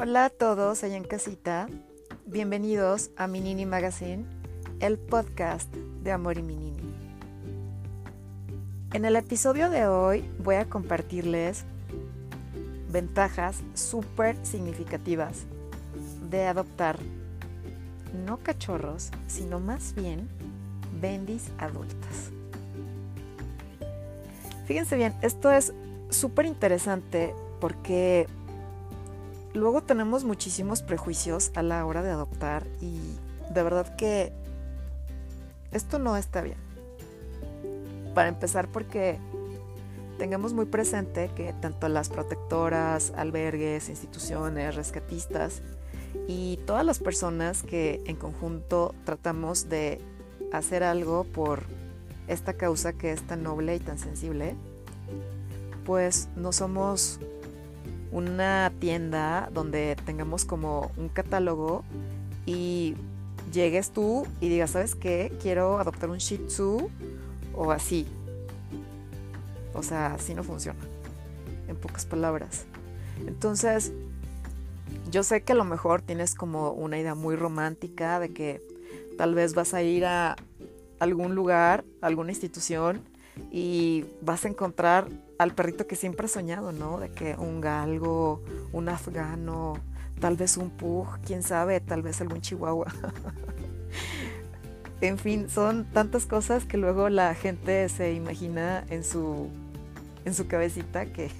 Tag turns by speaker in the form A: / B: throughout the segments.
A: Hola a todos allá en casita. Bienvenidos a Minini Magazine, el podcast de Amor y Minini. En el episodio de hoy voy a compartirles ventajas súper significativas de adoptar no cachorros, sino más bien bendis adultas. Fíjense bien, esto es súper interesante porque luego tenemos muchísimos prejuicios a la hora de adoptar y de verdad que esto no está bien. Para empezar porque tengamos muy presente que tanto las protectoras, albergues, instituciones, rescatistas y todas las personas que en conjunto tratamos de hacer algo por esta causa que es tan noble y tan sensible, pues no somos una tienda donde tengamos como un catálogo y llegues tú y digas, ¿sabes qué? Quiero adoptar un Shih Tzu o así. O sea, así no funciona. En pocas palabras. Entonces, yo sé que a lo mejor tienes como una idea muy romántica de que tal vez vas a ir a algún lugar, alguna institución y vas a encontrar al perrito que siempre has soñado, ¿no? De que un galgo, un afgano, tal vez un pug, quién sabe, tal vez algún chihuahua. en fin, son tantas cosas que luego la gente se imagina en su en su cabecita que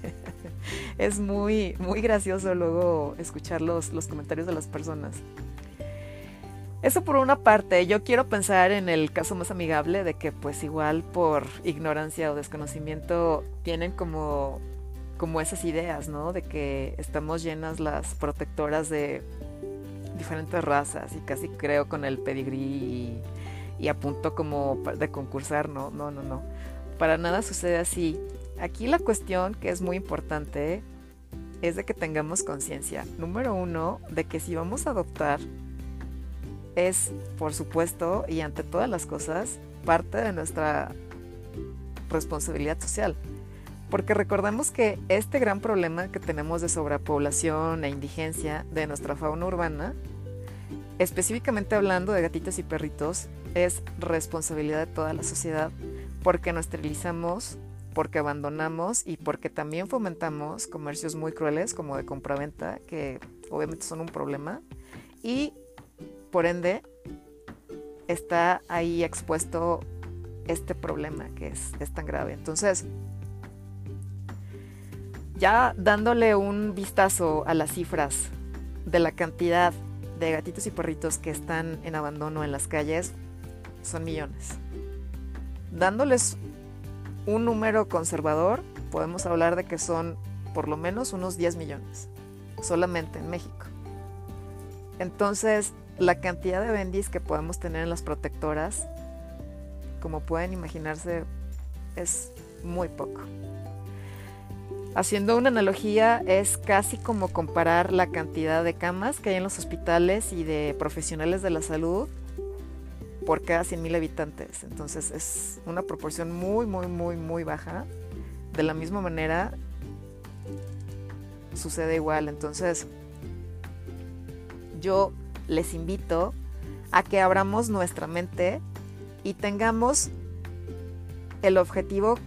A: es muy muy gracioso luego escuchar los, los comentarios de las personas. Eso por una parte, yo quiero pensar en el caso más amigable de que pues igual por ignorancia o desconocimiento tienen como, como esas ideas, ¿no? De que estamos llenas las protectoras de diferentes razas y casi creo con el pedigrí y, y a punto como de concursar, ¿no? No, no, no. Para nada sucede así. Aquí la cuestión que es muy importante es de que tengamos conciencia. Número uno, de que si vamos a adoptar es, por supuesto, y ante todas las cosas, parte de nuestra responsabilidad social. Porque recordemos que este gran problema que tenemos de sobrepoblación e indigencia de nuestra fauna urbana, específicamente hablando de gatitos y perritos, es responsabilidad de toda la sociedad porque nos esterilizamos, porque abandonamos y porque también fomentamos comercios muy crueles como de compraventa, que obviamente son un problema, y por ende, está ahí expuesto este problema que es, tan grave. Entonces, ya dándole un vistazo a las cifras de la cantidad de gatitos y perritos que están en abandono en las calles, son millones. Dándoles un número conservador, podemos hablar de que son por lo menos unos 10 millones, solamente en México. Entonces, la cantidad de bendis que podemos tener en las protectoras, como pueden imaginarse, es muy poco. Haciendo una analogía, es casi como comparar la cantidad de camas que hay en los hospitales y de profesionales de la salud por cada 100.000 habitantes. Entonces es una proporción muy, muy, muy, muy baja. De la misma manera, sucede igual. Entonces, yo les invito a que abramos nuestra mente y tengamos el objetivo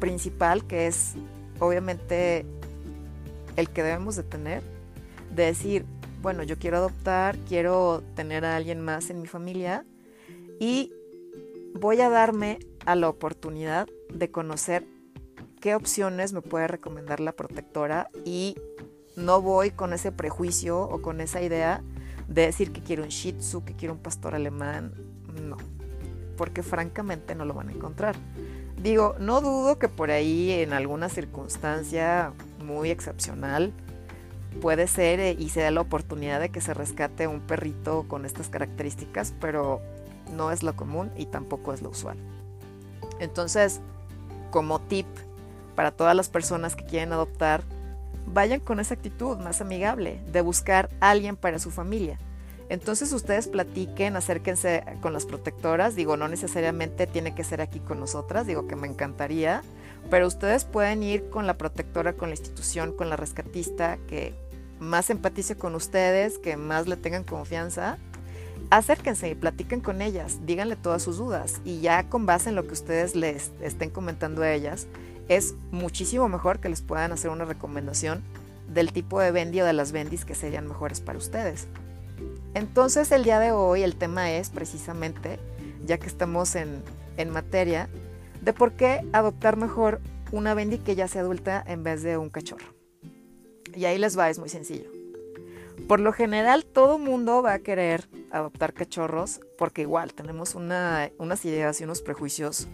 A: principal que es obviamente el que debemos de tener, de decir, bueno, yo quiero adoptar, quiero tener a alguien más en mi familia y voy a darme a la oportunidad de conocer qué opciones me puede recomendar la protectora y no voy con ese prejuicio o con esa idea de decir que quiero un Shih Tzu, que quiero un pastor alemán, no, porque francamente no lo van a encontrar. Digo, no dudo que por ahí en alguna circunstancia muy excepcional puede ser eh, y se da la oportunidad de que se rescate un perrito con estas características, pero no es lo común y tampoco es lo usual. Entonces, como tip para todas las personas que quieren adoptar, vayan con esa actitud más amigable de buscar alguien para su familia. Entonces ustedes platiquen, acérquense con las protectoras, digo, no necesariamente tiene que ser aquí con nosotras, digo que me encantaría, pero ustedes pueden ir con la protectora, con la institución, con la rescatista que más empatice con ustedes, que más le tengan confianza, acérquense y platiquen con ellas, díganle todas sus dudas y ya con base en lo que ustedes les estén comentando a ellas, es muchísimo mejor que les puedan hacer una recomendación del tipo de bendy o de las bendis que serían mejores para ustedes. Entonces el día de hoy el tema es precisamente, ya que estamos en, en materia, de por qué adoptar mejor una bendy que ya sea adulta en vez de un cachorro. Y ahí les va, es muy sencillo. Por lo general todo mundo va a querer adoptar cachorros porque igual tenemos una, unas ideas y unos prejuicios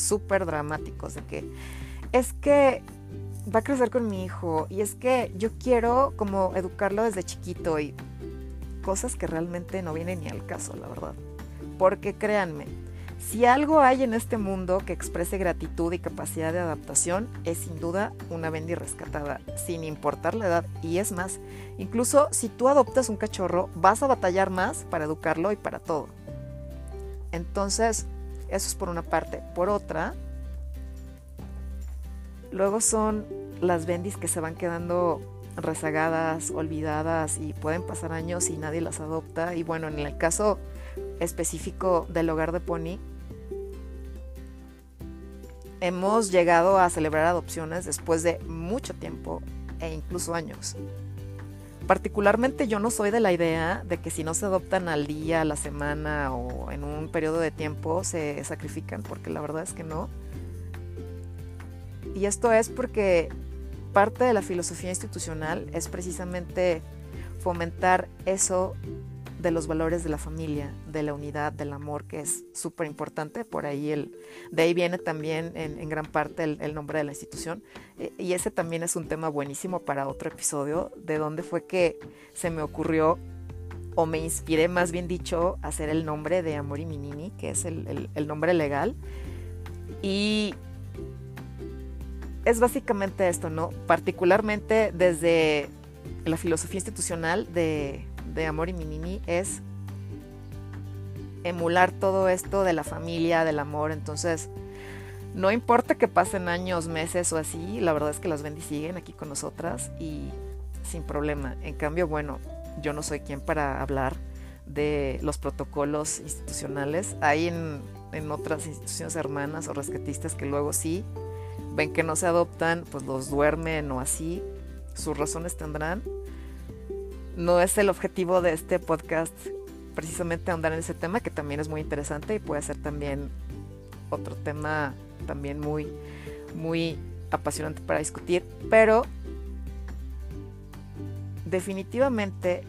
A: súper dramáticos de que es que va a crecer con mi hijo y es que yo quiero como educarlo desde chiquito y cosas que realmente no vienen ni al caso, la verdad. Porque créanme, si algo hay en este mundo que exprese gratitud y capacidad de adaptación, es sin duda una bendy rescatada, sin importar la edad. Y es más, incluso si tú adoptas un cachorro, vas a batallar más para educarlo y para todo. Entonces, eso es por una parte. Por otra, luego son las bendis que se van quedando rezagadas, olvidadas y pueden pasar años y nadie las adopta. Y bueno, en el caso específico del hogar de Pony, hemos llegado a celebrar adopciones después de mucho tiempo e incluso años. Particularmente yo no soy de la idea de que si no se adoptan al día, a la semana o en un periodo de tiempo se sacrifican, porque la verdad es que no. Y esto es porque parte de la filosofía institucional es precisamente fomentar eso de los valores de la familia, de la unidad, del amor, que es súper importante. Por ahí el, de ahí viene también en, gran parte el, nombre de la institución. Eh, y ese también es un tema buenísimo para otro episodio, de dónde fue que se me ocurrió, o me inspiré más bien dicho, a hacer el nombre de Amor y Minini, que es el, el nombre legal. Y es básicamente esto, ¿no? Particularmente desde la filosofía institucional de, de Amor y Minimi es emular todo esto de la familia, del amor. Entonces, no importa que pasen años, meses o así, la verdad es que las Bendy siguen aquí con nosotras y sin problema. En cambio, bueno, yo no soy quien para hablar de los protocolos institucionales. Hay en, en otras instituciones hermanas o rescatistas que luego sí ven que no se adoptan, pues los duermen o así. Sus razones tendrán, no es el objetivo de este podcast precisamente ahondar en ese tema, que también es muy interesante y puede ser también otro tema también muy, muy apasionante para discutir, pero definitivamente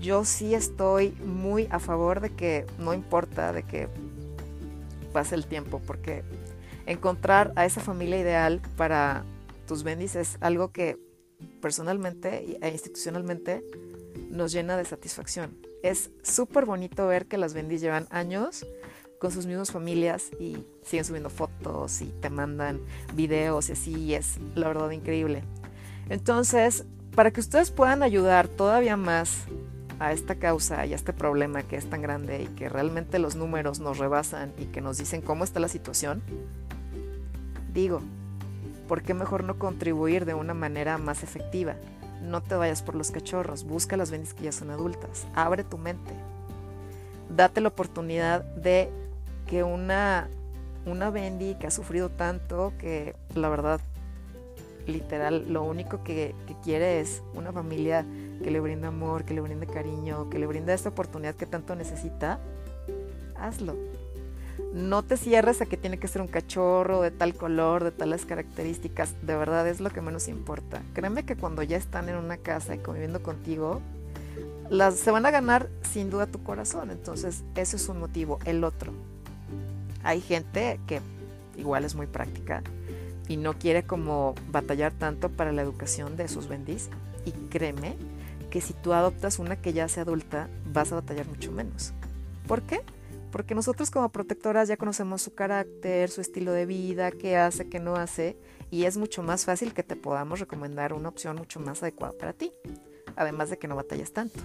A: yo sí estoy muy a favor de que no importa de que pase el tiempo, porque encontrar a esa familia ideal para tus bendis es algo que personalmente e institucionalmente nos llena de satisfacción. Es súper bonito ver que las bendis llevan años con sus mismas familias y siguen subiendo fotos y te mandan videos y así, y es la verdad increíble. Entonces, para que ustedes puedan ayudar todavía más a esta causa y a este problema que es tan grande y que realmente los números nos rebasan y que nos dicen cómo está la situación, digo, ¿por qué mejor no contribuir de una manera más efectiva? No te vayas por los cachorros, busca las bendis que ya son adultas, abre tu mente. Date la oportunidad de que una, una bendy que ha sufrido tanto, que la verdad, literal, lo único que, que quiere es una familia que le brinde amor, que le brinde cariño, que le brinde esta oportunidad que tanto necesita, hazlo no te cierres a que tiene que ser un cachorro de tal color, de tales características. De verdad es lo que menos importa. Créeme que cuando ya están en una casa y conviviendo contigo, las, se van a ganar sin duda tu corazón. Entonces, eso es un motivo. El otro. Hay gente que igual es muy práctica y no quiere como batallar tanto para la educación de sus bendis. Y créeme que si tú adoptas una que ya sea adulta, vas a batallar mucho menos. ¿Por qué? Porque nosotros como protectoras ya conocemos su carácter, su estilo de vida, qué hace, qué no hace, y es mucho más fácil que te podamos recomendar una opción mucho más adecuada para ti, además de que no batallas tanto.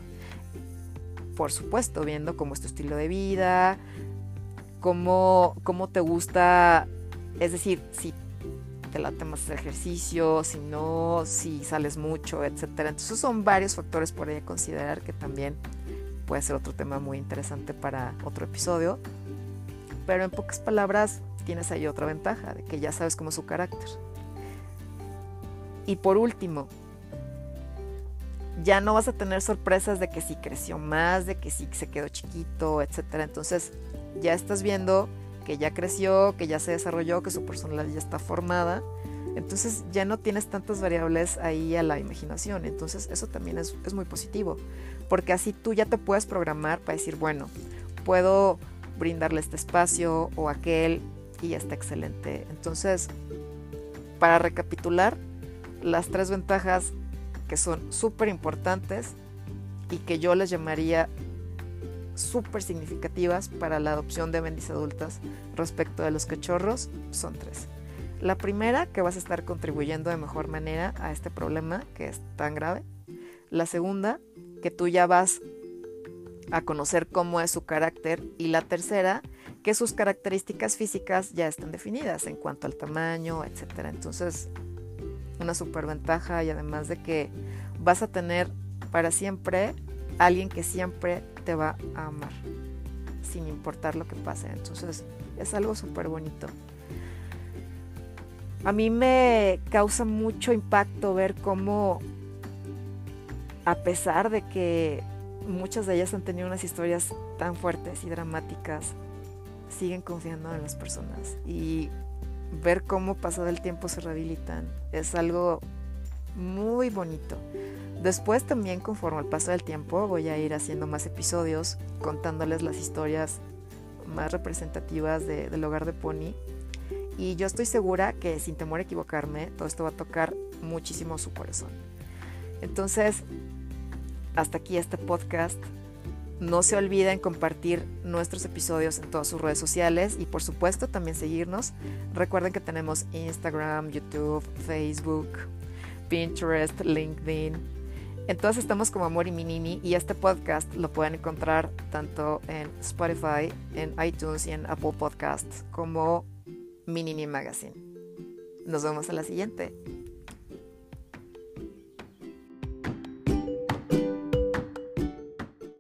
A: Por supuesto, viendo cómo es tu estilo de vida, cómo, cómo te gusta, es decir, si te late más hacer ejercicio, si no, si sales mucho, etcétera. Entonces son varios factores por ahí a considerar que también puede ser otro tema muy interesante para otro episodio. Pero en pocas palabras tienes ahí otra ventaja, de que ya sabes cómo es su carácter. Y por último, ya no vas a tener sorpresas de que si creció más, de que si se quedó chiquito, etcétera. Entonces, ya estás viendo que ya creció, que ya se desarrolló, que su personalidad ya está formada. Entonces ya no tienes tantas variables ahí a la imaginación. Entonces eso también es, es muy positivo. Porque así tú ya te puedes programar para decir, bueno, puedo brindarle este espacio o aquel y ya está excelente. Entonces, para recapitular, las tres ventajas que son súper importantes y que yo les llamaría súper significativas para la adopción de bendis adultas respecto de los cachorros son tres. La primera, que vas a estar contribuyendo de mejor manera a este problema que es tan grave. La segunda, que tú ya vas a conocer cómo es su carácter. Y la tercera, que sus características físicas ya están definidas en cuanto al tamaño, etc. Entonces, una ventaja y además de que vas a tener para siempre alguien que siempre te va a amar, sin importar lo que pase. Entonces es algo súper bonito. A mí me causa mucho impacto ver cómo, a pesar de que muchas de ellas han tenido unas historias tan fuertes y dramáticas, siguen confiando en las personas. Y ver cómo pasado el tiempo se rehabilitan es algo muy bonito. Después también conforme al paso del tiempo voy a ir haciendo más episodios contándoles las historias más representativas del hogar de Pony. Y yo estoy segura que sin temor a equivocarme, todo esto va a tocar muchísimo su corazón. Entonces, hasta aquí este podcast. No se olviden compartir nuestros episodios en todas sus redes sociales y por supuesto también seguirnos. Recuerden que tenemos Instagram, YouTube, Facebook, Pinterest, LinkedIn. Entonces estamos como Amor y Minini y este podcast lo pueden encontrar tanto en Spotify, en iTunes y en Apple Podcasts como Minini Magazine. Nos vemos a la siguiente.